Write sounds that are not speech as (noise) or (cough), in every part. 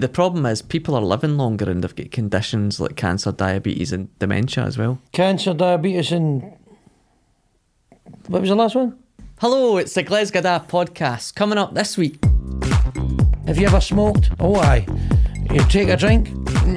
The problem is people are living longer and they've got conditions like cancer, diabetes, and dementia as well. Cancer, diabetes, and what was the last one? Hello, it's the Glesga Da podcast coming up this week. Have you ever smoked? Oh, aye. You take a drink?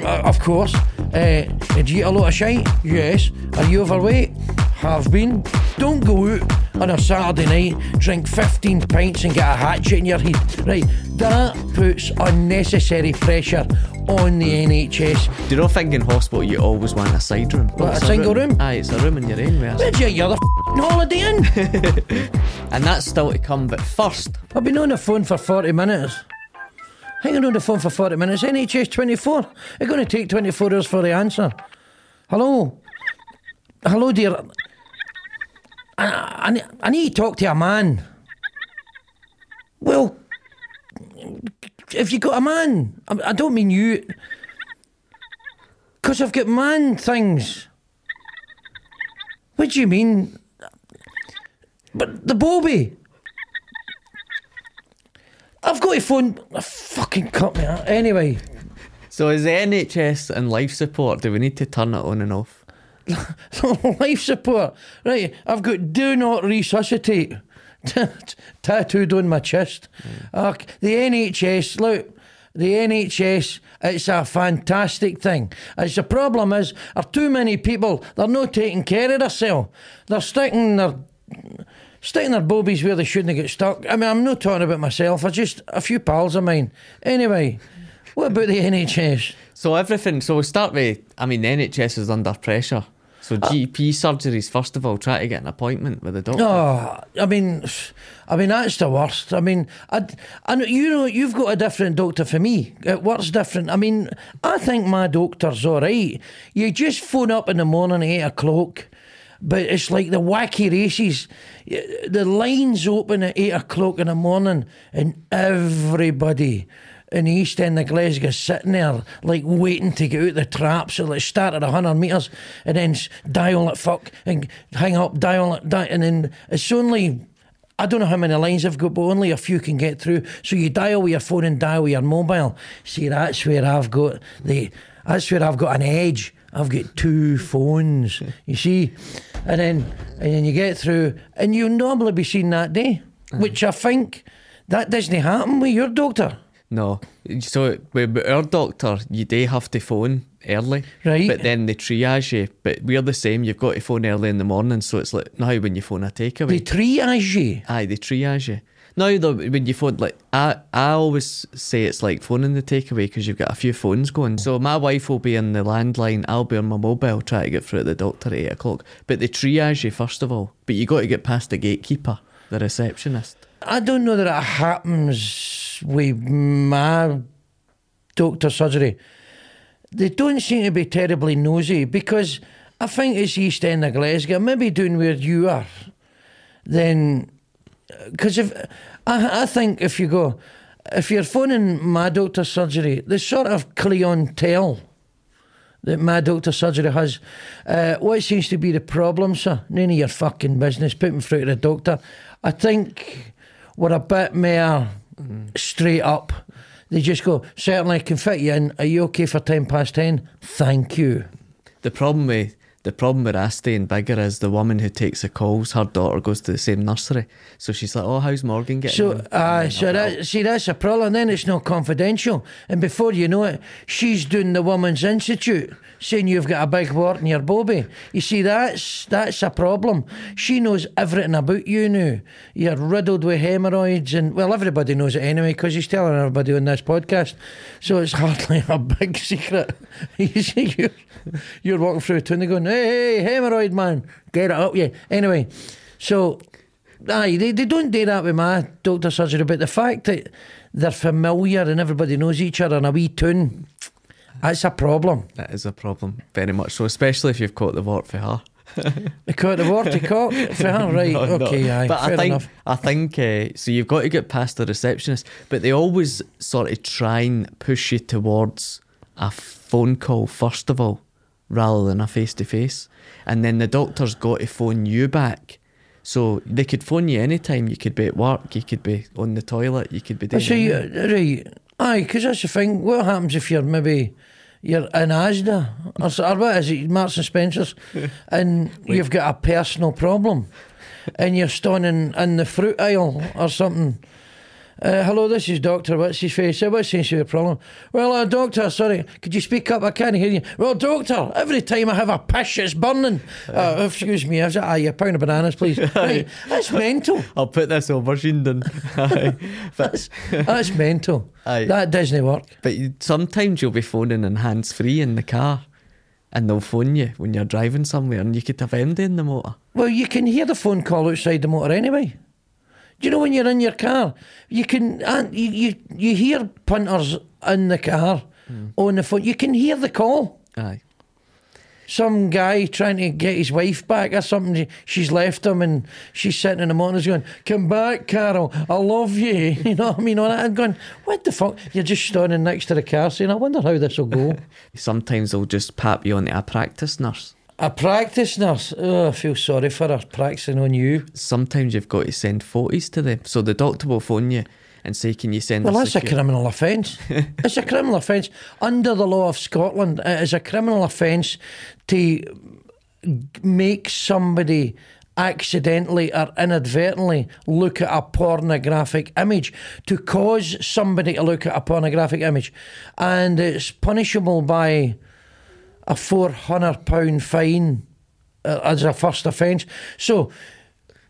Uh, of course. Uh, did you eat a lot of shite? Yes. Are you overweight? Have been. Don't go out on a Saturday night, drink 15 pints and get a hatchet in your head. Right, that puts unnecessary pressure on the NHS. Do you not think in hospital you always want a side room? What, a single room? Aye, it's a room in your own where Where'd you get your other f***ing holiday in? (laughs) And that's still to come, but first, I've been on the phone for 40 minutes. Hanging on the phone for 40 minutes. NHS 24. It's going to take 24 hours for the answer. Hello? Hello, dear. I, I, I need to talk to a man. Well, if you got a man, I, I don't mean you. Because I've got man things. What do you mean? But the Bobby. I've got to phone. a fucking cut me out. Anyway, so is the NHS and life support, do we need to turn it on and off? (laughs) life support. Right, I've got do not resuscitate (laughs) tattooed on my chest. Uh, the NHS, look, the NHS, it's a fantastic thing. It's the problem is, are too many people, they're not taking care of themselves. They're sticking their sticking their boobies where they shouldn't get stuck. I mean, I'm not talking about myself. I just a few pals of mine. Anyway, what about the NHS? So everything, so we start with, I mean, the NHS is under pressure. So uh, GP surgeries, first of all, try to get an appointment with a doctor. Oh, I mean, I mean that's the worst. I mean, I, I you know you've got a different doctor for me. It works different. I mean, I think my doctor's all right. You just phone up in the morning at eight o'clock, but it's like the wacky races. The lines open at eight o'clock in the morning, and everybody in the east end of Glasgow sitting there like waiting to get out the trap. So like start at 100 metres and then dial it, fuck, and hang up, dial it, di- and then it's only. I don't know how many lines I've got, but only a few can get through. So you dial with your phone and dial with your mobile. See, that's where I've got the. That's where I've got an edge. I've got two phones. (laughs) You see, and then and then you get through, and you'll normally be seen that day, which I think that doesn't happen with your doctor. No. So with our doctor, you do have to phone early. Right. But then they triage you. But we're the same. You've got to phone early in the morning. So it's like now when you phone a takeaway. They triage you. Aye, they triage you. Now, though, when you phone, like, I, I always say it's like phoning the takeaway because you've got a few phones going. So my wife will be on the landline, I'll be on my mobile trying to get through to the doctor at 8 o'clock. But they triage you first of all. But you got to get past the gatekeeper, the receptionist. I don't know that it happens with my doctor surgery. They don't seem to be terribly nosy because I think it's East End of Glasgow, maybe down where you are. Then, because if I, I think if you go, if you're phoning my doctor surgery, the sort of clientele that my doctor surgery has, uh, what seems to be the problem, sir? None of your fucking business. Put through to the doctor. I think we're a bit more straight up. They just go, certainly I can fit you in. Are you okay for 10 past 10? Thank you. The problem with the problem with us staying Biggar is the woman who takes the calls. Her daughter goes to the same nursery, so she's like, "Oh, how's Morgan getting?" So, on?" uh, so that, see, that's a problem. Then it's not confidential. And before you know it, she's doing the Women's Institute, saying you've got a big wart in your bobby. You see, that's that's a problem. She knows everything about you now. You're riddled with hemorrhoids, and well, everybody knows it anyway because he's telling everybody on this podcast. So it's (laughs) hardly a big secret. (laughs) you see, you're, you're walking through a tunnel going, "Hey, hey, hemorrhoid man, get it up, yeah." Anyway, so Aye, they, they don't do that with my doctor surgery, but the fact that they're familiar and everybody knows each other in a wee tune, that's a problem. that is a problem, very much so, especially if you've caught the wart for her. (laughs) The caught the warty cock for her, (laughs) right? No, no. okay, aye, But fair I think enough. I think uh, so. You've got to get past the receptionist, but they always sort of try and push you towards a phone call first of all, rather than a face to face, and then the doctor's got to phone you back. So they could phone you anytime. You could be at work. You could be on the toilet. You could be doing. So you, uh, right, aye, because that's the thing. What happens if you're maybe you're in Asda or, so- or what is it, Marks and Spencers, (laughs) and you've got a personal problem, and you're standing in the fruit aisle or something. Uh, hello, this is Doctor. What's his face? What seems to be a problem? Well, uh, Doctor, sorry, could you speak up? I can't hear you. Well, Doctor, every time I have a pish, it's burning. Uh, excuse me, is it? Aye, a pound of bananas, please. (laughs) Right, that's mental. (laughs) I'll put this over, Shindon. (laughs) Aye. but That's mental. Aye. That doesn't work. but sometimes you'll be phoning in hands free in the car, and they'll phone you when you're driving somewhere, and you could have MD in the motor. Well, you can hear the phone call outside the motor anyway. Do you know when you're in your car, you can and you you, you hear punters in the car hmm. on the phone. You can hear the call. Aye. Some guy trying to get his wife back or something. She's left him and she's sitting in the motor going, "Come back, Carol. I love you." (laughs) You know what I mean? All that. I'm going, "What the fuck?" You're just standing next to the car saying, "I wonder how this will go." (laughs) Sometimes they'll just pap you onto a practice nurse. A practice nurse. Oh, I feel sorry for her practicing on you. Sometimes you've got to send photos to them. So the doctor will phone you and say, Can you send Well, that's a criminal offence. (laughs) it's a criminal offence. Under the law of Scotland, it is a criminal offence to make somebody accidentally or inadvertently look at a pornographic image, to cause somebody to look at a pornographic image. And it's punishable by a £400 fine uh, as a first offence. So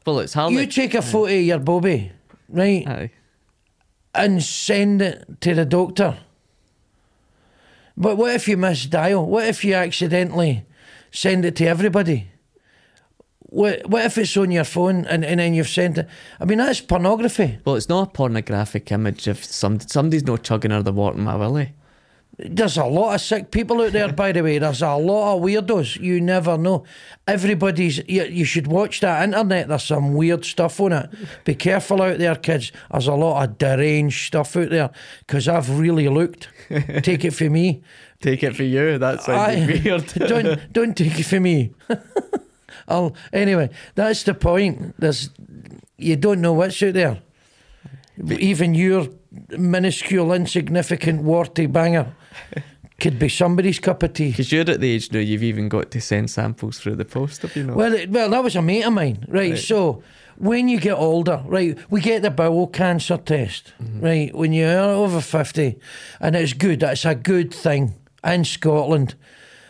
Well, it's hardly. you take a photo of your bobby, right? Aye. and send it to the doctor. But what if you misdial? What if you accidentally send it to everybody? What, what if it's on your phone and, and then you've sent it? I mean, that's pornography. Well, it's not a pornographic image if some somebody's not chugging her the water in my willy. There's a lot of sick people out there, by the way. There's a lot of weirdos. You never know. Everybody's. You, you should watch that internet. There's some weird stuff on it. Be careful out there, kids. There's a lot of deranged stuff out there because I've really looked. Take it from me. (laughs) Take it for you. That sounds Aye. weird. (laughs) don't don't take it from me. (laughs) I'll anyway. That's the point. There's you don't know what's out there. Even your minuscule, insignificant, warty banger could be somebody's cup of tea. Because you're at the age now, you've even got to send samples through the post, have you know? Well, it- well, that was a mate of mine, right? So when you get older, right, we get the bowel cancer test, mm-hmm. right? When you're over fifty, and it's good. That's a good thing in Scotland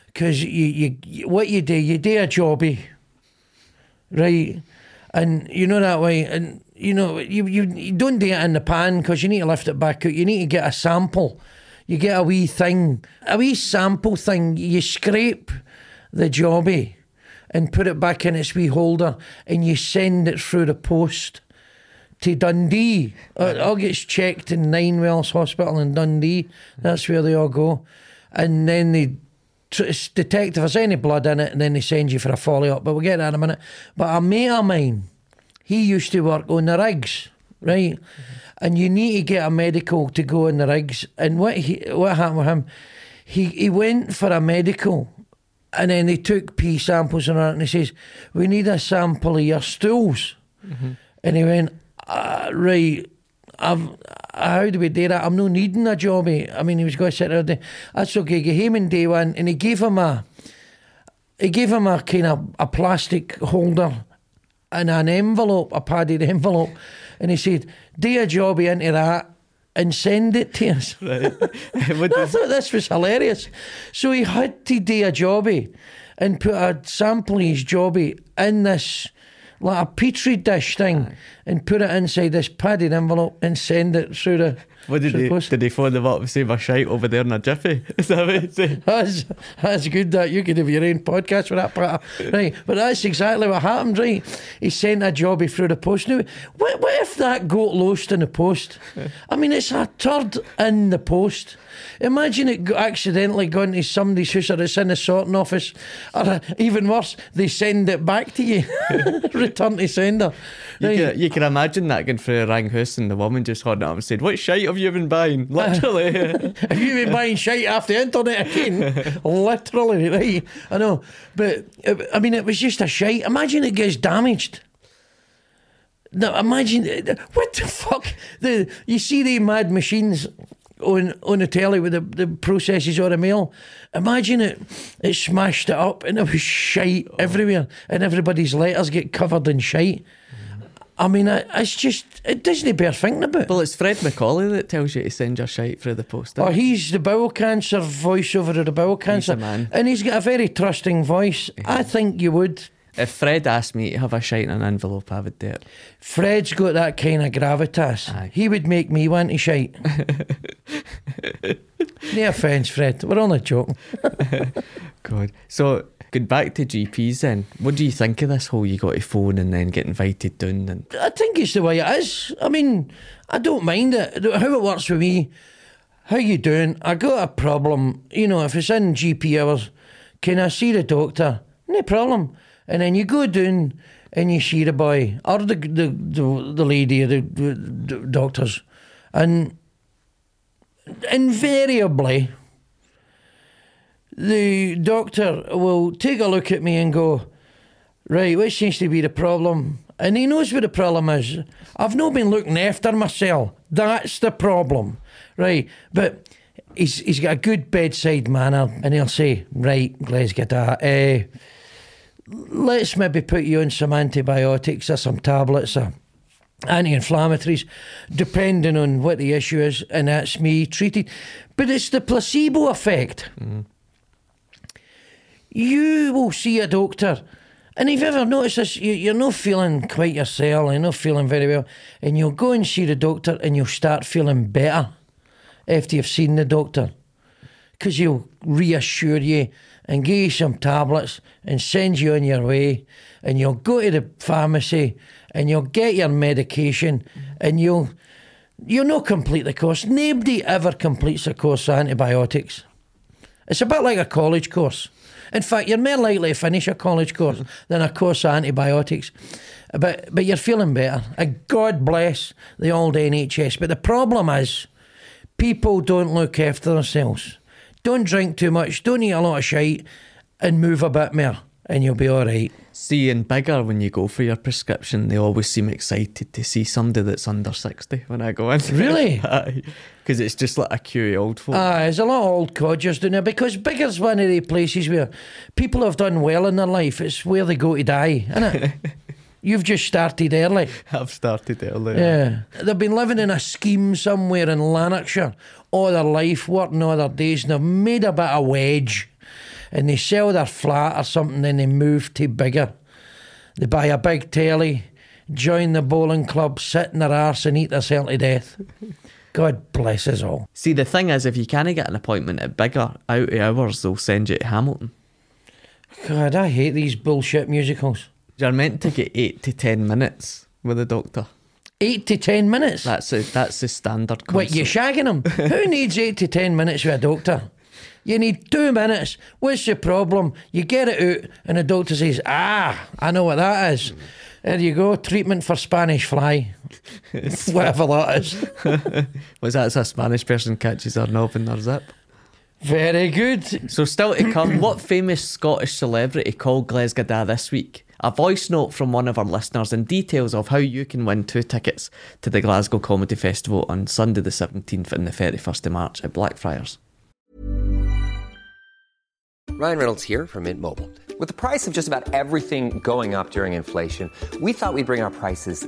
because you, you, you, what you do, you do a jobby, right? And you know that way, and you know you you, you don't do it in the pan because you need to lift it back out. You need to get a sample. You get a wee thing, a wee sample thing. You scrape the jobby and put it back in its wee holder, and you send it through the post to Dundee. It all gets checked in Ninewells Hospital in Dundee. That's where they all go, and then they detect if there's any blood in it, and then they send you for a follow up. But we'll get that in a minute. But a mate of mine, he used to work on the rigs, right? Mm-hmm. And you need to get a medical to go in the rigs. And what he, what happened with him? He he went for a medical, and then they took pee samples and that, and he says, "We need a sample of your stools." Mm-hmm. And he went, uh, "Right." I've, how do we do that? I'm not needing a jobby. Eh. I mean, he was going to sit there. day- That's okay. He came in day one, and he gave him a, he gave him a kind of a plastic holder and an envelope, a padded envelope, and he said, "Do a jobby into that and send it to us." (laughs) Right. (laughs) I thought this was hilarious. So he had to do a jobby and put a sample of his jobby in this like a petri dish thing and put it inside this padded envelope and send it through the. What did through the he post. did he phone them up and say my shite over there in a jiffy? (laughs) Is that what he said? That's, that's good that you could have your own podcast for that part. Right. But that's exactly what happened, right? He sent a jobby through the post. Now, what, what if that got lost in the post? I mean, it's a turd in the post. Imagine it accidentally going to somebody's house or it's in the sorting office. Or uh, even worse, they send it back to you. (laughs) Return to sender. You, can, you can imagine that going through a rang house and the woman just holding up and said, What shite have you been buying? (laughs) Literally. Have you been buying shite off the internet again? (laughs) Literally, right? I know. But, uh, I mean, it was just a shite. Imagine it gets damaged. No, imagine uh, what the fuck. The you see the mad machines on on the telly with the, the processes or the mail. Imagine it it smashed it up and it was shite oh. everywhere and everybody's letters get covered in shite. I mean, it, it's just it doesn't bear thinking about. well, it's Fred Macaulay that tells you to send your shite through the post. Eh? Oh, he's the bowel cancer voiceover of the bowel cancer, the man. and he's got a very trusting voice. I think you would. If Fred asked me to have a shite in an envelope, I would do it. Fred's got that kind of gravitas. Aye. He would make me want to shite. (laughs) no offence, Fred. We're only joking. (laughs) God. So, going back to GPs then, what do you think of this whole you got a phone and then get invited down? And I think it's the way it is. I mean, I don't mind it. How it works for me. How you doing? I got a problem. You know, if it's in GP hours, can I see the doctor? No problem. And then you go down and you see the boy or the the the, the lady, the, the, the doctors, and invariably the doctor will take a look at me and go, Right, what seems to be the problem? And he knows what the problem is. I've not been looking after myself. That's the problem. Right. But he's he's got a good bedside manner and he'll say, Right, let's get that. Uh, let's maybe put you on some antibiotics or some tablets or anti-inflammatories, depending on what the issue is, and that's me treated. But it's the placebo effect. Mm. You will see a doctor, and if you ever notice this, you're not feeling quite yourself, you're not feeling very well, and you'll go and see the doctor, and you'll start feeling better after you've seen the doctor because he'll reassure you and give you some tablets and send you on your way. And you'll go to the pharmacy and you'll get your medication and you'll you'll not complete the course. Nobody ever completes a course of antibiotics. It's a bit like a college course. In fact, you're more likely to finish a college course (laughs) than a course of antibiotics. But but you're feeling better. And God bless the old NHS. But the problem is people don't look after themselves. Don't drink too much, don't eat a lot of shite, and move a bit more, and you'll be all right. seeing Biggar when you go for your prescription, they always seem excited to see somebody that's under 60 when I go in. Really? (laughs) Because it's just like a queue old folk. Ah, there's a lot of old codgers doing it because Biggar's one of the places where people have done well in their life. It's where they go to die, isn't it? (laughs) You've just started early. I've started early. Yeah. They've been living in a scheme somewhere in Lanarkshire all their life, working all their days, and they've made a bit of wedge. And they sell their flat or something, then they move to Biggar. They buy a big telly, join the bowling club, sit in their arse and eat themselves to death. (laughs) God bless us all. See, the thing is, if you can't get an appointment at Biggar, out of hours, they'll send you to Hamilton. God, I hate these bullshit musicals. You're meant to get eight to ten minutes with a doctor. Eight to ten minutes. That's a, that's the standard. What, you consult. shagging him? (laughs) Who needs eight to ten minutes with a doctor? You need two minutes. What's the problem? You get it out, and the doctor says, Ah, I know what that is. There you go. Treatment for Spanish fly. (laughs) Whatever that is. (laughs) Was that as a Spanish person catches their knob in their zip? Very good. So still to come, what famous Scottish celebrity called Glasgow this week? A voice note from one of our listeners and details of how you can win two tickets to the Glasgow Comedy Festival on Sunday the 17th and the 31st of March at Blackfriars. Ryan Reynolds here from Mint Mobile. With the price of just about everything going up during inflation, we thought we'd bring our prices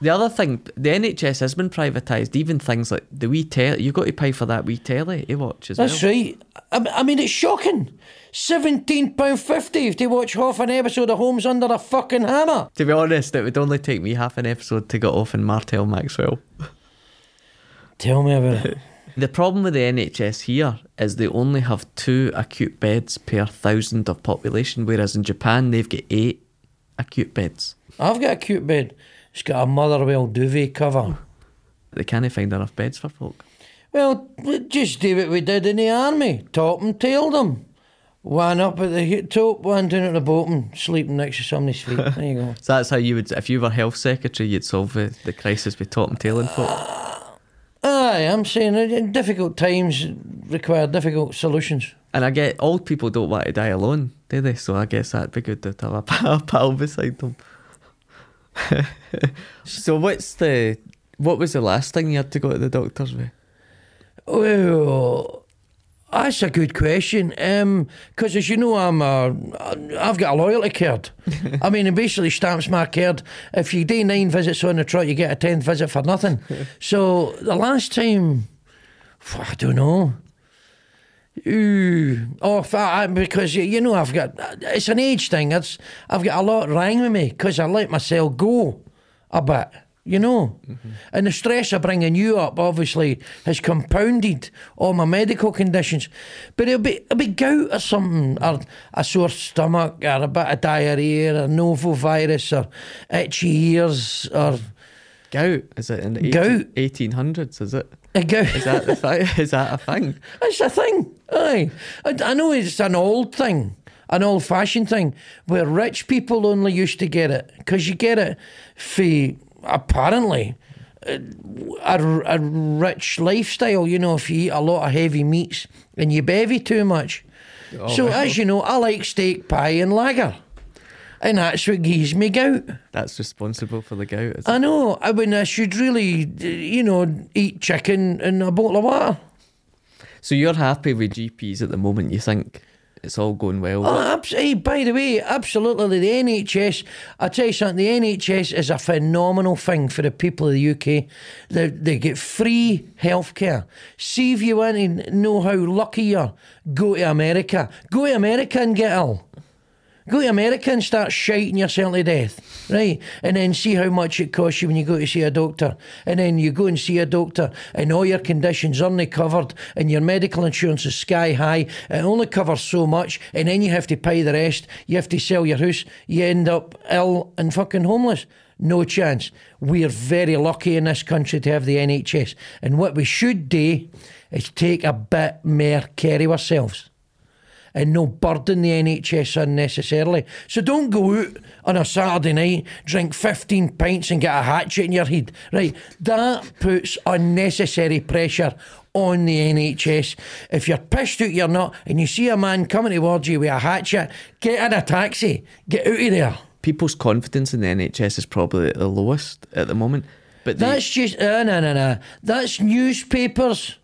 The other thing, the NHS has been privatised. Even things like the wee telly, you've got to pay for that wee telly to watch as That's well. right. I, I mean, it's shocking. £17.50 to watch half an episode of Homes Under a fucking Hammer. To be honest, it would only take me half an episode to get off in Martel Maxwell. (laughs) Tell me about it. (laughs) The problem with the NHS here is they only have two acute beds per thousand of population, whereas in Japan they've got eight acute beds. I've got a cute bed. It's got a Motherwell duvet cover. They can't find enough beds for folk. Well, we just do what we did in the army. Top and tailed them. One up at the top, one down at the bottom, sleeping next to somebody's (laughs) feet. There you go. So that's how you would, if you were health secretary, you'd solve the, the crisis with top and tailing folk. Aye, I'm saying uh, difficult times require difficult solutions. And I get old people don't want to die alone, do they? So I guess that'd be good to have a (laughs) pal beside them. (laughs) so what's the what was the last thing you had to go to the doctors with? Well, that's a good question. Um, because as you know, I'm a, I've got a loyalty card. (laughs) I mean, it basically stamps my card. If you do nine visits on the trot, you get a tenth visit for nothing. (laughs) so the last time, I don't know. Ooh, oh, I, because you, you know I've got it's an age thing. It's I've got a lot wrong with me because I let myself go a bit, you know, mm-hmm. and the stress of bringing you up obviously has compounded all my medical conditions. But it'll be it'll be gout or something, or a sore stomach, or a bit of diarrhea, or norovirus, or itchy ears, or Gout is it in the Gout. eighteen hundreds? Is it? a gout. Is that the (laughs) thing? Is that a thing? It's a thing. Aye. I, I know it's an old thing, an old fashioned thing, where rich people only used to get it because you get it for apparently a, a rich lifestyle. You know, if you eat a lot of heavy meats and you bevy too much. Oh, so, as you know, I like steak pie and lager. And that's what gives me gout. That's responsible for the gout. I know. I mean, I should really, you know, eat chicken and a bottle of water. So you're happy with GPs at the moment? You think it's all going well? Oh, hey, by the way, absolutely. The NHS, I tell you something, the NHS is a phenomenal thing for the people of the UK. They, they get free healthcare. See if you want to know how lucky you are, go to America. Go to America and get ill. Go to America and start shiting yourself to death, right? And then see how much it costs you when you go to see a doctor. And then you go and see a doctor, and all your conditions aren't covered, and your medical insurance is sky high. It only covers so much, and then you have to pay the rest. You have to sell your house. You end up ill and fucking homeless. No chance. We're very lucky in this country to have the NHS. And what we should do is take a bit more care of ourselves and no burden the NHS unnecessarily. So don't go out on a Saturday night, drink 15 pints and get a hatchet in your head. Right, that puts unnecessary pressure on the NHS. If you're pissed out, you're not, and you see a man coming towards you with a hatchet, get in a taxi, get out of there. People's confidence in the NHS is probably at the lowest at the moment. But the- that's just uh, no, no, no. That's newspapers.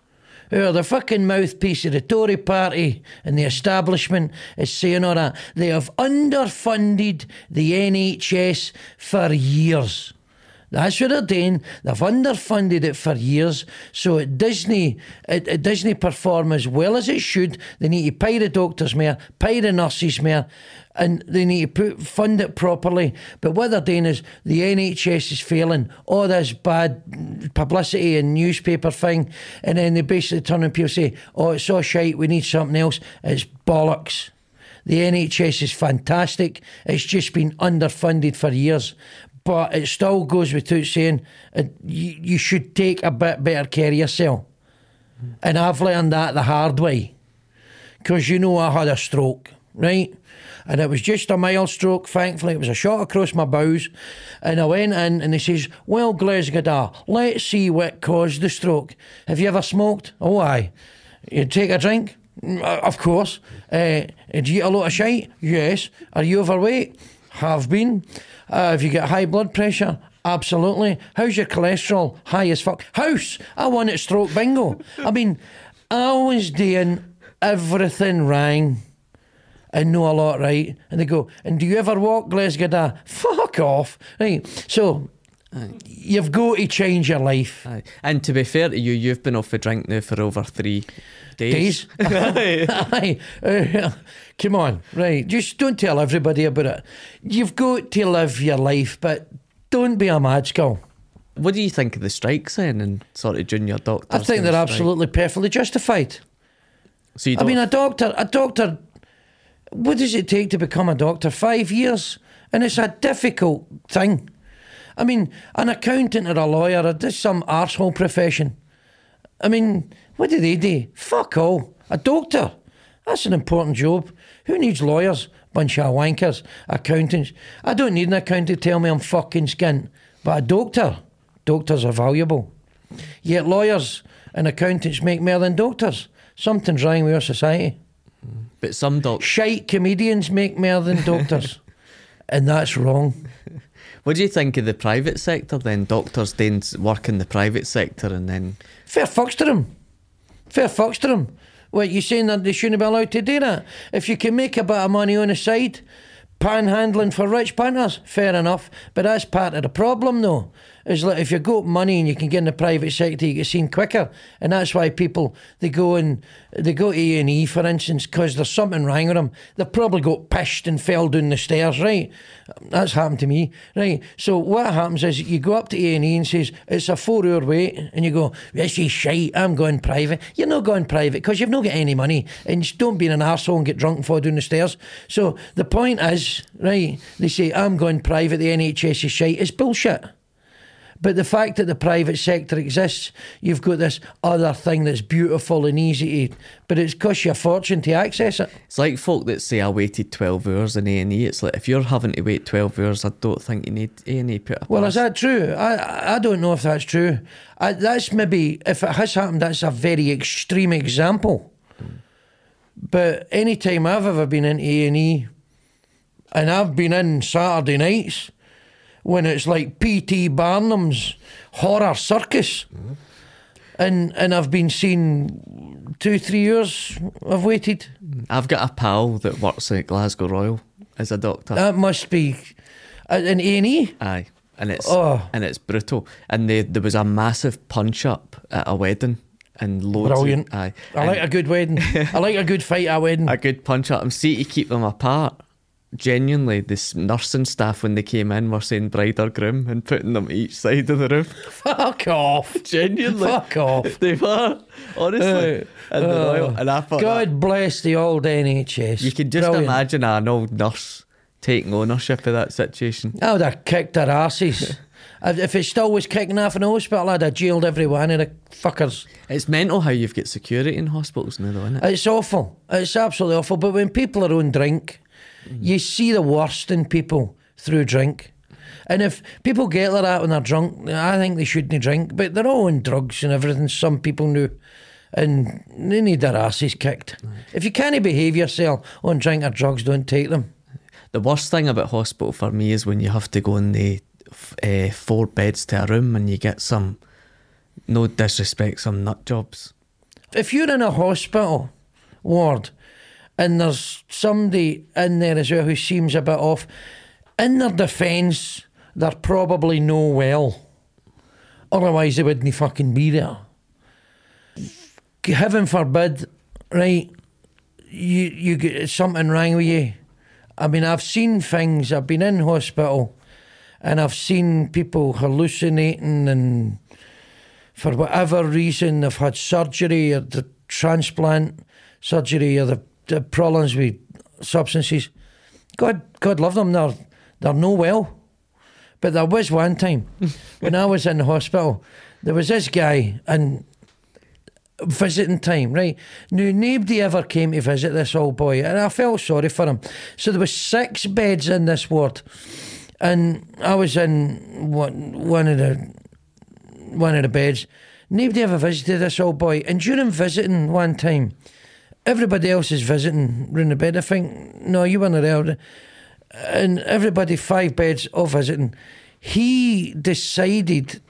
Who are the fucking mouthpiece of the Tory party and the establishment is saying all that. They have underfunded the NHS for years. That's what they're doing. They've underfunded it for years, so it Disney it, it Disney perform as well as it should. They need to pay the doctors more, pay the nurses more, and they need to put, fund it properly. But what they're doing is the NHS is failing. Oh, All this bad publicity and newspaper thing, and then they basically turn and people say, "Oh, it's so shite. We need something else." It's bollocks. The NHS is fantastic. It's just been underfunded for years. But it still goes without saying uh, you, you should take a bit better care of yourself. And I've learned that the hard way. Because you know I had a stroke, right? And it was just a mild stroke, thankfully. It was a shot across my bowels. And I went in and he says, Well, Glasgow, let's see what caused the stroke. Have you ever smoked? Oh, aye. You take a drink? "Mm, uh, Of course. Uh, do you eat a lot of shite? Yes. Are you overweight? Have been. Uh, have you got high blood pressure? Absolutely. How's your cholesterol? High as fuck. House. I won at stroke bingo. I mean, I was doing everything wrong and know a lot right. And they go, and do you ever walk Glasgow? Fuck off. Right. So you've got to change your life. Aye. And to be fair to you, you've been off the drink now for over three days. Days. (laughs) Aye. Uh, come on, right. Just don't tell everybody about it. You've got to live your life, but don't be a mad skull. What do you think of the strikes then and sort of junior doctors? I think they're strike? absolutely perfectly justified. So you I mean, a doctor, a doctor, what does it take to become a doctor? Five years? And it's a difficult thing. I mean, an accountant or a lawyer or just some arsehole profession. I mean, what do they do? Fuck all. A doctor, that's an important job. Who needs lawyers? Bunch of wankers. Accountants. I don't need an accountant to tell me I'm fucking skint. But a doctor, doctors are valuable. Yet lawyers and accountants make more than doctors. Something's wrong with our society. but some doctors. Shite comedians make more than doctors. (laughs) and that's wrong. What do you think of the private sector then? Doctors s- work in the private sector and then Fair fucks to them. Fair fucks to them. What, you saying that they shouldn't be allowed to do that? If you can make a bit of money on the side, panhandling for rich punters, fair enough. But that's part of the problem, though. Is like if you got money and you can get in the private sector, you get seen quicker, and that's why people they go and they go to A and E, for instance, because there's something wrong with them. They've probably got pished and fell down the stairs, right? That's happened to me, right? So what happens is you go up to A and E and says it's a four-hour wait, and you go, "This is shite. I'm going private." You're not going private because you've not got any money, and just don't be an arsehole and get drunk and fall down the stairs. So the point is, right? They say I'm going private. The NHS is shite. It's bullshit. But the fact that the private sector exists, you've got this other thing that's beautiful and easy to, but it's cost you a fortune to access it. it's like folk that say I waited twelve hours in A and E. It's like if you're having to wait twelve hours, I don't think you need A and E put Well, is that true? I I don't know if that's true. I, that's maybe if it has happened, that's a very extreme example. But any time I've ever been in A and E, and I've been in Saturday nights when it's like P.T. Barnum's horror circus, and and I've been seen two three years. I've waited. I've got a pal that works at Glasgow Royal as a doctor. That must be uh, an in A and E. Aye, and it's Oh. and it's brutal. And they, there was a massive punch up at a wedding, and loads. Brilliant. Of, aye, I and like a good wedding. (laughs) I like a good fight at a wedding. a good punch up. And see to keep them apart. Genuinely, this nursing staff when they came in were saying bride or groom and putting them each side of the room. (laughs) Fuck off. (laughs) Genuinely, Fuck off. they were honestly. Uh, and, uh, Royal, and I thought God that- bless the old NHS. you can just Brilliant. imagine an old nurse taking ownership of that situation. I would have kicked their asses. (laughs) If if it still was kicking off in the hospital, I'd have jailed every one of the fuckers. It's mental how you've got security in hospitals now, though, isn't it? It's awful. It's absolutely awful. But when people are on drink, you see the worst in people through drink. And if people get like that when they're drunk, I think they shouldn't drink. But they're all on drugs and everything. Some people knew. And they need their asses kicked. If you can't behave yourself on drink or drugs, don't take them. The worst thing about hospital for me is when you have to go in the uh, four beds to a room, and you get some. No disrespect, some nut jobs. if you're in a hospital ward and there's somebody in there as well who seems a bit off, in their defence, they're probably no well. Otherwise, they wouldn't fucking be there. Heaven forbid, right? You you get something wrong with you. I mean, I've seen things. I've been in hospital, and I've seen people hallucinating and for whatever reason they've had surgery or the transplant surgery or the, the problems with substances. God, God love them. They're they're no well. But there was one time (laughs) when I was in the hospital, there was this guy and visiting time, right? Now nobody ever came to visit this old boy, and I felt sorry for him. So there was six beds in this ward, and I was in one one of the one of the beds. Nobody ever visited this old boy. And during visiting one time, everybody else is visiting round the bed. I think, no, you weren't there. And everybody, five beds, all visiting. He decided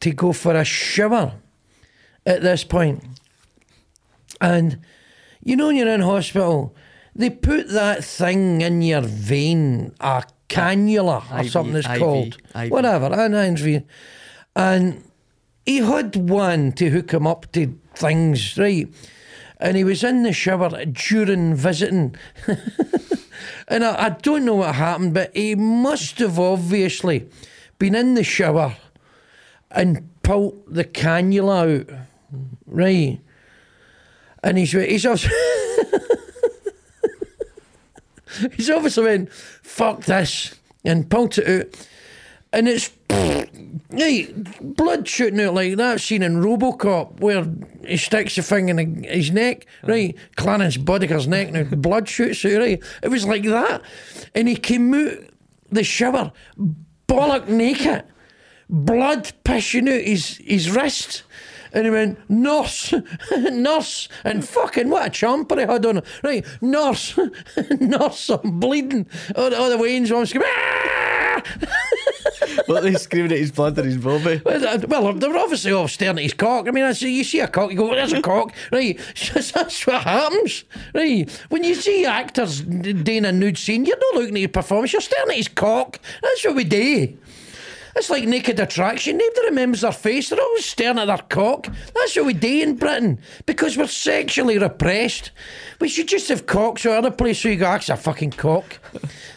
to go for a shower at this point. And you know, when you're in hospital, they put that thing in your vein, a cannula or IV, something it's IV, called. IV. Whatever, an IV. And he had one to hook him up to things, right? And he was in the shower during visiting. (laughs) and I, I don't know what happened, but he must have obviously been in the shower and pulled the cannula out, right? And he's he's obviously, (laughs) he's obviously went, fuck this, and pulled it out. And it's (sniffs) right, blood shooting out like that scene in Robocop where he sticks the thing in his neck, uh-huh. right? Clarence Boddicker's neck, and (laughs) blood shoots out, right? It was like that. And he came out the shower, bollock naked, blood pissing out his, his wrist. And he went, nurse, (laughs) nurse, and fucking what a chomper he had on him. Right, nurse, (laughs) nurse, I'm bleeding. All, the- all the veins on screaming, "Ah!" What they screaming at his blood and his bobby? Well, well, they were obviously all staring at his cock. I mean, I see, you see a cock, you go, well, there's a cock, (laughs) right? (laughs) That's what happens, right? When you see actors doing a nude scene, you're not looking at his performance, you're staring at his cock. That's what we do. It's like naked attraction. Nobody remembers their face. They're always staring at their cock. That's what we do in Britain because we're sexually repressed. We should just have cocks or other place where you go, that's a fucking cock.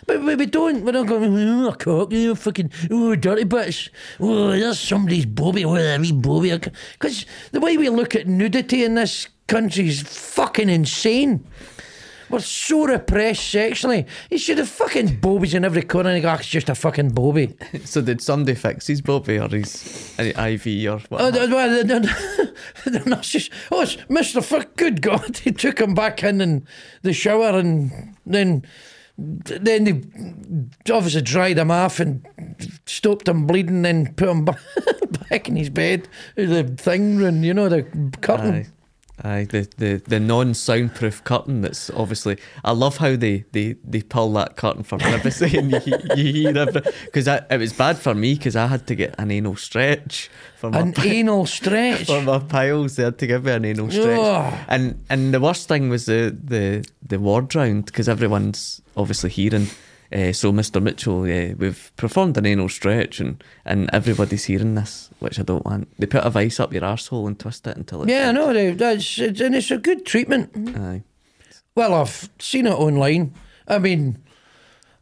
But we, don't. We're not going, oh, a cock, you fucking, oh, dirty bitch. Oh, there's somebody's bobby, oh, a wee bobby. Because the way we look at nudity in this country is fucking insane. We're so repressed sexually. He should have fucking bobies in every corner and you go, "Ah, it's just a fucking bobby. (laughs) So did somebody fix his bobby or his IV or what? Oh, well, (laughs) oh, it's Mr. Fuck, good God. (laughs) He took him back in in the shower and then then they obviously dried him off and stopped him bleeding and put him back in his bed. The thing, and you know, the curtain. Aye. Aye, the, the, the non soundproof curtain that's obviously. I love how they, they, they pull that curtain for privacy and you, you hear every. Because it was bad for me because I had to get an anal stretch for my, An anal (laughs) stretch. for my piles. They had to give me an anal stretch. And and the worst thing was the, the, the ward round because everyone's obviously hearing. Uh, so, Mr. Mitchell, uh, we've performed an anal stretch and, and everybody's hearing this, which I don't want. They put a vice up your arsehole and twist it until it. Yeah, no, they, that's it's, and it's a good treatment. Aye. Well, I've seen it online. I mean,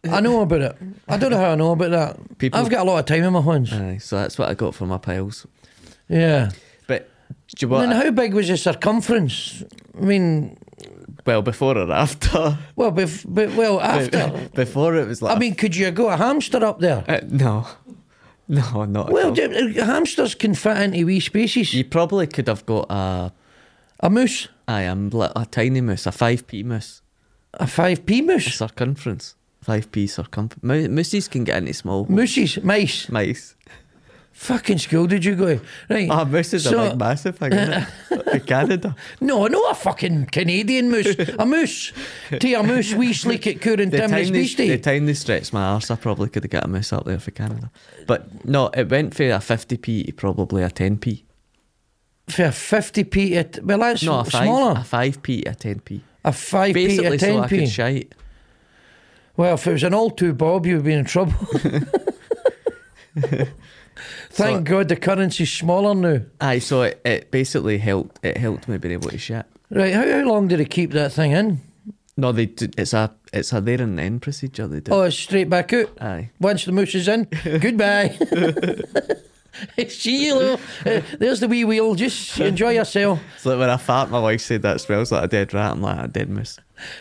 I know about it. I don't know how I know about that. People- I've got a lot of time in my hands. Aye, so that's what I got for my piles. Yeah. But do you I mean, how big was the circumference? I mean, well, before or after? (laughs) well, bef- but, well, after. (laughs) before it was like. I mean, could you go a hamster up there? uh, no, no, not Well, at all. d- uh, hamsters can fit into wee spaces. You probably could have got a. A moose, I am a tiny moose, a five p moose a 5p moose, circumference. Five p circumference. Mo- mooses can get into small mooses, mice, mice. Fucking school did you go to? Right. Ah, moose is so- a big massive thing, isn't it? (laughs) Canada. No, no, a fucking Canadian moose. a moose. To a moose, we sleek at Coor and The Tim's time, they, Beastie. the time they stretched my arse, I probably could have got a moose up there for Canada. But no, it went for a 50p to probably a 10p. For a 50p, at, well, that's No, a, five, smaller. a 5p to a 10p. A 5p, Basically, a so I could 10p. shite. well, if it was an all two bob, you'd be in trouble. (laughs) (laughs) Thank God the currency's smaller now. Aye, so it, it basically helped. It helped me be able to shit. Right, how, how long did it keep that thing in? No, they. d- It's a. It's a there and then procedure. They do. Oh, it's straight back out. Aye. Once the moose is in, (laughs) goodbye. (laughs) (laughs) See you, Lou. Uh, there's the wee wheel. Just enjoy yourself. (laughs) It's like when I fart, my wife said that smells like a dead rat. I'm like a dead moose.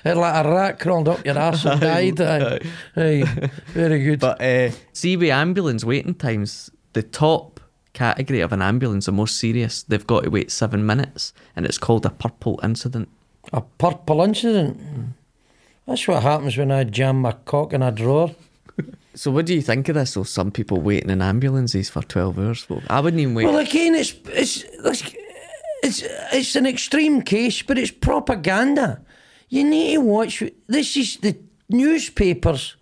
Uh, Like a rat crawled up your arse and (laughs) died. Aye. Aye. Very good. But uh, see, with ambulance waiting times, the top category of an ambulance, the most serious, they've got to wait seven minutes, and it's called a purple incident. A purple incident. That's what happens when I jam my cock in a drawer. So, what do you think of this? Though some people waiting in ambulances for twelve hours. Well, I wouldn't even wait. Well, again, it's it's it's it's, it's an extreme case, but it's propaganda. You need to watch. This is the newspapers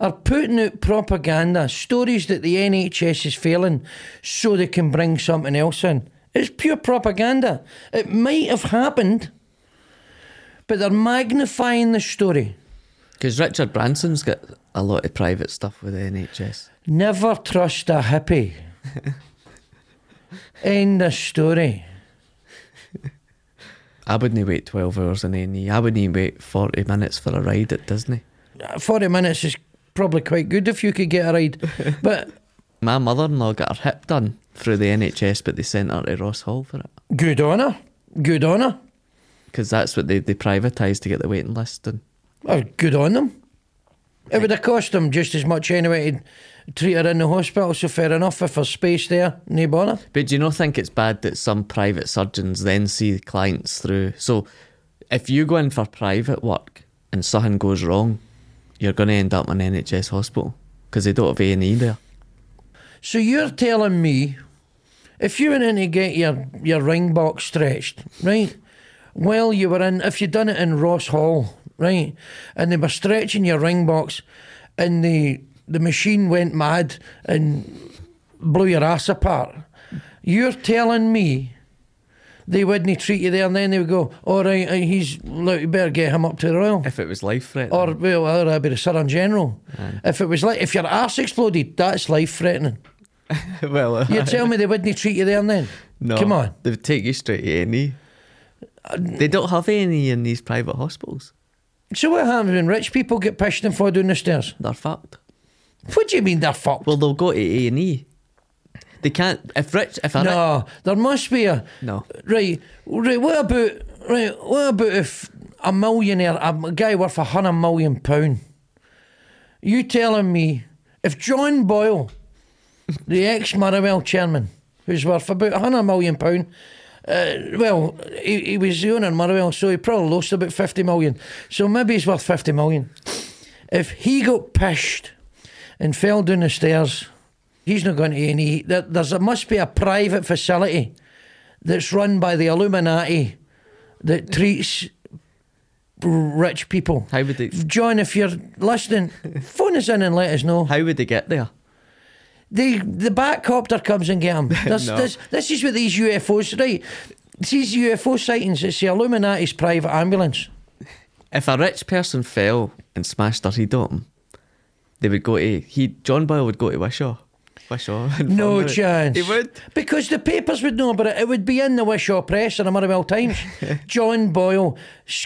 are putting out propaganda stories that the NHS is failing, so they can bring something else in. It's pure propaganda. It might have happened, but they're magnifying the story. Because Richard Branson's got a lot of private stuff with the NHS. Never trust a hippie. (laughs) End the story. I wouldn't wait 12 hours in any. I wouldn't even wait 40 minutes for a ride at Disney. Uh, 40 minutes is probably quite good if you could get a ride. (laughs) But My mother in law got her hip done through the NHS, but they sent her to Ross Hall for it. good on her. Good on her. Because that's what they, they privatised to get the waiting list done. Oh, good on them. It would have cost them just as much anyway to treat her in the hospital, so fair enough if there's space there, no bother. But do you not think it's bad that some private surgeons then see clients through? So if you go in for private work and something goes wrong, you're going to end up in an NHS hospital because they don't have A&E there. So you're telling me if you went in to get your, your ring box stretched, right? Well, you were in, if you'd done it in Ross Hall, right? And they were stretching your ring box and the, the machine went mad and blew your ass apart. You're telling me they wouldn't treat you there and then they would go, all right, uh, he's, look, you better get him up to the Royal. If it was life threatening. Or, well, or I'd be the Surgeon General. If it was like, if your ass exploded, that's life threatening. (laughs) well, uh, You tell me they wouldn't treat you there and then? no, Come on. They would take you straight to A&E. They don't have A&E in these private hospitals. So what happens when rich people get pushed and fall down the stairs? They're fucked. What do you mean they're fucked? Well, they'll go to A&E. They can't... If rich... If a no, there must be a No. right. Right. What about right? What about if a millionaire, a guy worth a hundred million pound? You telling me if John Boyle, the ex Motherwell chairman, who's worth about a hundred million pound, uh, well, he, he was the owner of Motherwell, so he probably lost about fifty million. So maybe he's worth fifty million. If he got pished and fell down the stairs, he's not going to any. There, there's there must be a private facility that's run by the Illuminati that treats rich people. How would they... John, if you're listening, phone us in and let us know. How would they get there? The the Batcopter comes and get him. This, No. this, this is what these UFOs right. These UFO sightings. It's the Illuminati's private ambulance. If a rich person fell and smashed their head on, they would go to... He, John Boyle would go to Wishaw. Wishaw. and (laughs) No chance. He would. Because the papers would know about it. It would be in the Wishaw Press and the Motherwell Times. (laughs) John Boyle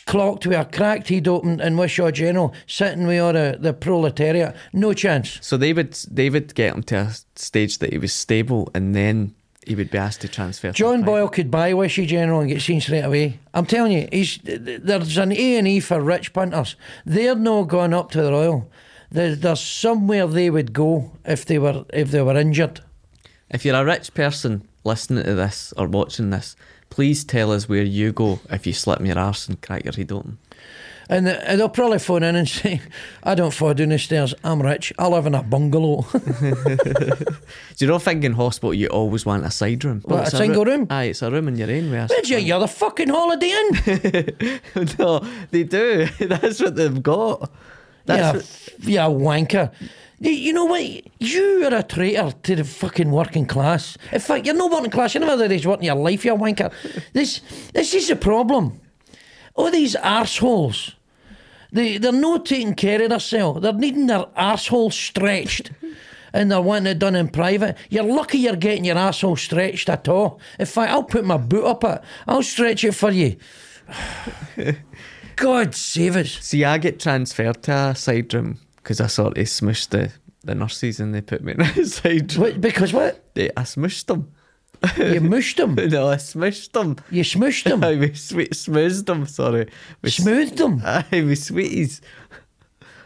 clocked with a cracked head open in Wishaw General, sitting with all the, the proletariat. No chance. So they would they would get him to a stage that he was stable, and then he would be asked to transfer. John. Boyle could buy Wishaw General and get seen straight away. I'm telling you, he's there's an A and E for rich punters. They're not going up to the Royal. There, there's somewhere they would go if they were if they were injured. If you're a rich person listening to this or watching this, please tell us where you go if you slip me your arse and crack your head open. And, they'll probably phone in and (laughs) say, I don't fall down the stairs. I'm rich. I live in a bungalow. (laughs) (laughs) Do you not think in hospital you always want a side room? It's a single roo- room? Aye, it's a room in your own. Where Where'd you, you're the fucking holiday inn. no, they do. That's what they've got. That's yeah, yeah, wanker. You- know what? You are a traitor to the fucking working class. In fact, you're not working class. You never did this work in your life, you a wanker. (laughs) This, this is the problem. All these arseholes, they, they're not taking care of themselves. They're needing their arsehole stretched. (laughs) And they're wanting it done in private. You're lucky you're getting your asshole stretched at all. In fact, I'll put my boot up it. I'll stretch it for you. (laughs) God save us. See, I get transferred to a side room because I sort of smushed the, the nurses and they put me in a (laughs) side room. What, because what? They, I smushed them. You mushed them. (laughs) no, I smushed them. You smushed them. (laughs) I we sweet smoothed them. Sorry, we Smoothed them. Aye, with sweeties.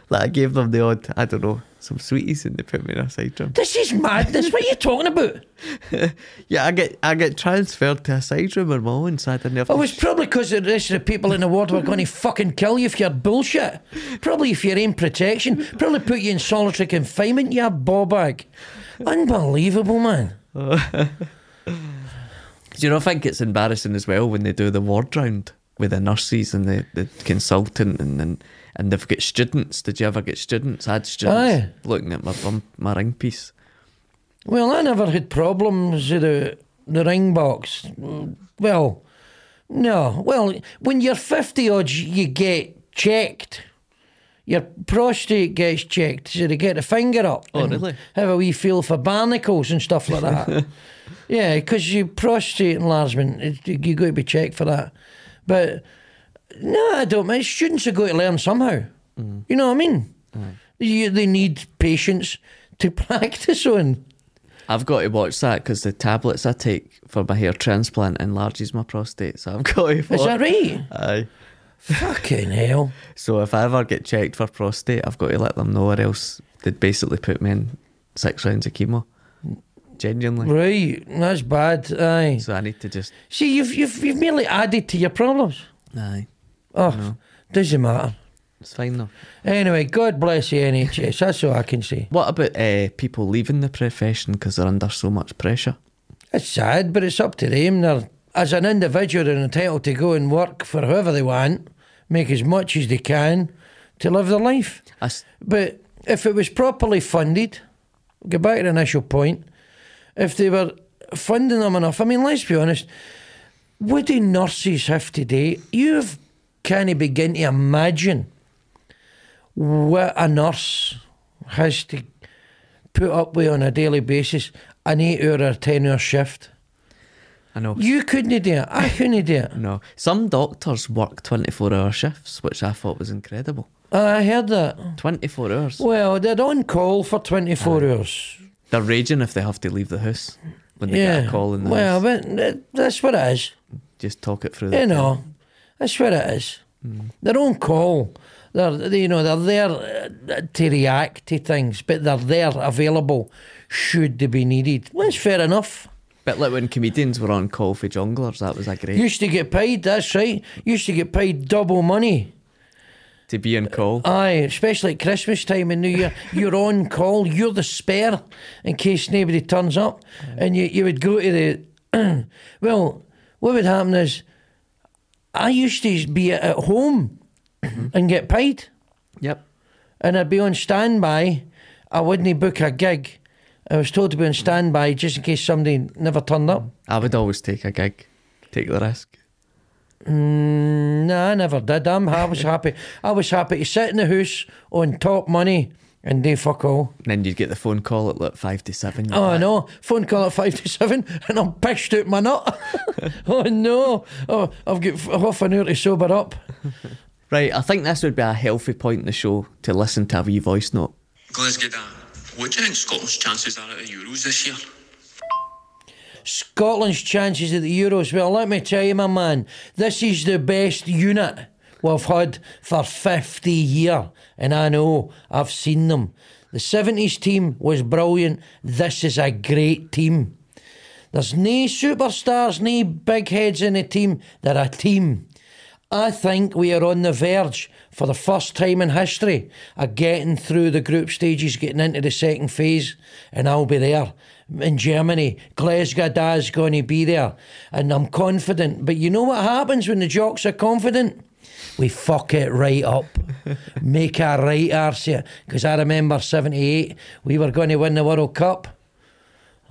Like I gave them the odd, I don't know, some sweeties and they put me in a side room. This is madness. What are you talking about? (laughs) Yeah, I get I get transferred to a side room in my own, I didn't It was probably because the rest of the people in the ward were going to fucking kill you if you're bullshit. Probably if you're in protection. Probably put you in solitary confinement, you ball bag. Unbelievable, man. Do (laughs) you not think it's embarrassing as well when they do the ward round with the nurses and the, the consultant and, and and they've got students? Did you ever get students? I had students Aye. looking at my bum, my ring piece. Well, I never had problems with the, the ring box. Well, no. Well, when you're 50 odd, you get checked. Your prostate gets checked, so they get the finger up. Oh, and really? Have a wee feel for barnacles and stuff like that. (laughs) yeah, because your prostate enlargement, it, you got to be checked for that. But no, I don't. My students have got to learn somehow. Mm. You know what I mean? Mm. You, they need patience to (laughs) practice on. I've got to watch that because the tablets I take for my hair transplant enlarges my prostate. So I've (laughs) got to. Watch. Is that right? Aye. Fucking hell. (laughs) So if I ever get checked for prostate, I've got to let them know, or else they'd basically put me in six rounds of chemo. Genuinely. Right, that's bad. Aye. So I need to just. See, you've you've you've merely added to your problems. Aye. Oh, doesn't matter. It's fine though. Anyway, God bless the NHS. (laughs) That's all I can say. What about uh, people leaving the profession because they're under so much pressure? It's sad, but it's up to them. They're, as an individual, they're entitled to go and work for whoever they want, make as much as they can to live their life. S- But if it was properly funded, go back to the initial point, if they were funding them enough, I mean, let's be honest, what do nurses have today? You can't begin to imagine what a nurse has to put up with on a daily basis an eight hour or 10 hour shift. I know. You couldn't do it. I couldn't do it. (laughs) No. Some doctors work 24 hour shifts, which I thought was incredible. I heard that. 24 hours. Well, they're on call for 24 hours. They're raging if they have to leave the house when they yeah. get a call in the well, house. but that's what it is. Just talk it through. You know, that's what it is. They're on call. They're, you know, they're there uh, to react to things, but they're there available should they be needed. Well, that's fair enough. But like when comedians were on call for Jongleurs, that was a great Used to get paid, that's right. Used to get paid double money. to be on call. Aye, especially at Christmas time and New Year. (laughs) You're on call, you're the spare in case nobody turns up. And you, you would go to the. (clears throat) well, what would happen is I used to be at home and get paid. Yep. and I'd be on standby. I wouldn't book a gig. I was told to be on standby just in case somebody never turned up. I would always take a gig, take the risk. Mm, nah, I never did. I'm, I was happy. I was happy to sit in the house on top money and do fuck all. And then you'd get the phone call at like five to seven. Oh, be I like, know. Phone call at five to seven, and I'm pissed out my nut. (laughs) (laughs) oh no! Oh, I've got f- half an hour to sober up. (laughs) Right, I think this would be a healthy point in the show to listen to a wee voice note. Glesga Da, what do you think Scotland's chances are at the Euros this year? Scotland's chances at the Euros. Well, let me tell you, my man, this is the best unit we've had for 50 years. And I know, I've seen them. The 70s team was brilliant. This is a great team. There's no superstars, no big heads in the team. They're a team. I think we are on the verge for the first time in history of getting through the group stages, getting into the second phase, and I'll be there. In Germany, Glasgow is going to be there, and I'm confident. But you know what happens when the jocks are confident? We fuck it right up, (laughs) make a right arse Because I remember '78, we were going to win the World Cup.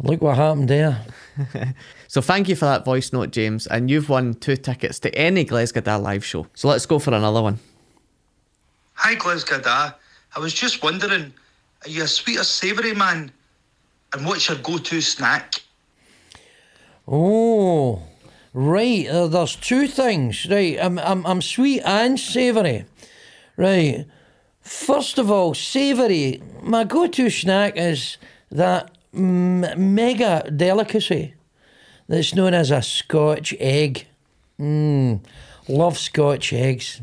Look what happened there. (laughs) So thank you for that voice note, James. And you've won two tickets to any Glasgow live show. So let's go for another one. Hi, Glasgow I was just wondering, are you a sweet or savoury man? And what's your go-to snack? Oh, right. Uh, there's two things. Right. I'm, I'm, I'm sweet and savoury. Right. First of all, savoury. My go-to snack is that mega delicacy that's known as a Scotch egg. Mmm, love Scotch eggs.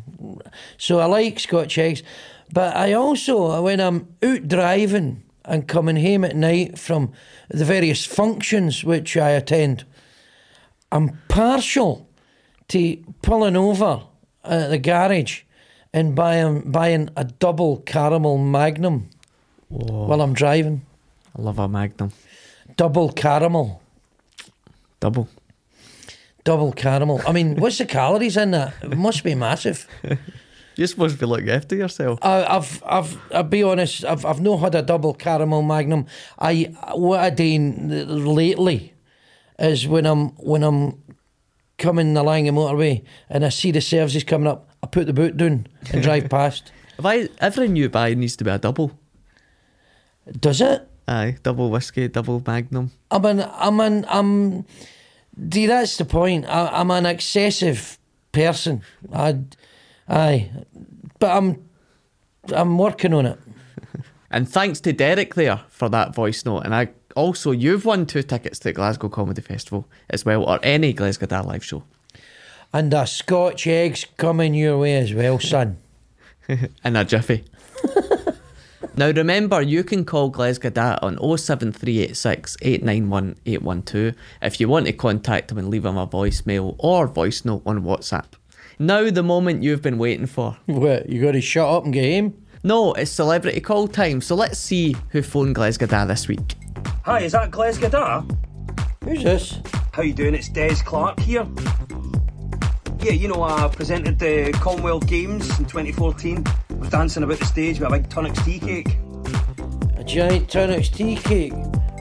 So I like Scotch eggs, but I also, when I'm out driving and coming home at night from the various functions which I attend, I'm partial to pulling over at the garage and buying buying a double caramel magnum Whoa. while I'm driving. I love a magnum. Double caramel. Double. Double caramel. I mean, what's the calories in that? It must be massive. (laughs) You're supposed to be looking after yourself. I, I've, I've, I'll be honest. I've, I've not had a double caramel magnum. I, what I do lately, is when I'm, when I'm coming the of motorway and I see the services coming up, I put the boot down and drive (laughs) past. If I, every new buy needs to be a double. Does it? Aye, double whiskey, double magnum. I'm an, I'm an, I'm. See, that's the point. I, am an excessive person. I, aye, but I'm, I'm working on it. (laughs) and thanks to Derek there for that voice note. And I also, you've won two tickets to Glasgow Comedy Festival as well, or any Glesga Da live show. And a Scotch eggs coming your way as well, son. (laughs) and a jiffy. (laughs) Now remember, you can call Glesga Da on 07386 891 812 if you want to contact him and leave him a voicemail or voice note on WhatsApp. Now the moment you've been waiting for. (laughs) What, you got to shut up and get him? No, it's celebrity call time, so let's see who phoned Glesga Da this week. Hi, is that Glesga Da? Who's this? How you doing? It's Des Clarke here. Yeah, you know, I presented the Commonwealth Games in 2014 was dancing about the stage with a big Tunnocks tea cake. A giant Tunnocks tea cake?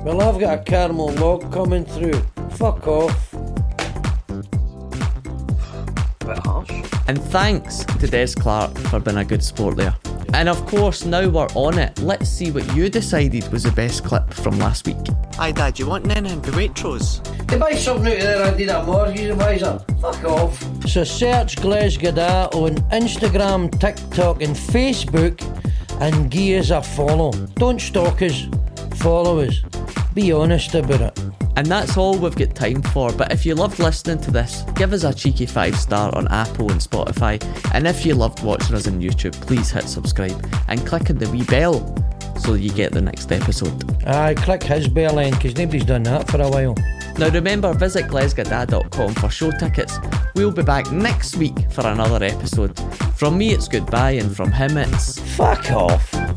Well, I've got a caramel log coming through. Fuck off. bit harsh. And thanks to Des Clarke for being a good sport there. And of course, now we're on it, let's see what you decided was the best clip from last week. Hi, Dad, you want Nen the Waitrose? If buy something out there, I did a mortgage advisor. Fuck off. So search Glasgow on Instagram, TikTok, and Facebook and give us a follow. Don't stalk us, follow us. Be honest about it. And that's all we've got time for. But if you loved listening to this, give us a cheeky five star on Apple and Spotify. And if you loved watching us on YouTube, please hit subscribe and click on the wee bell so you get the next episode. Aye, click his bell then, because nobody's done that for a while. Now remember, visit glesgada.com for show tickets. We'll be back next week for another episode. From me, it's goodbye, and from him, it's fuck off.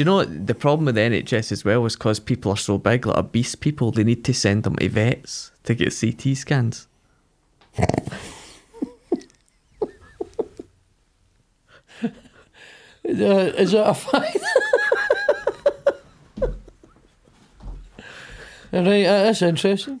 Do you know the problem with the NHS as well is because people are so big, like obese people, they need to send them to vets to get CT scans. is that a fact? (laughs) right, that's interesting.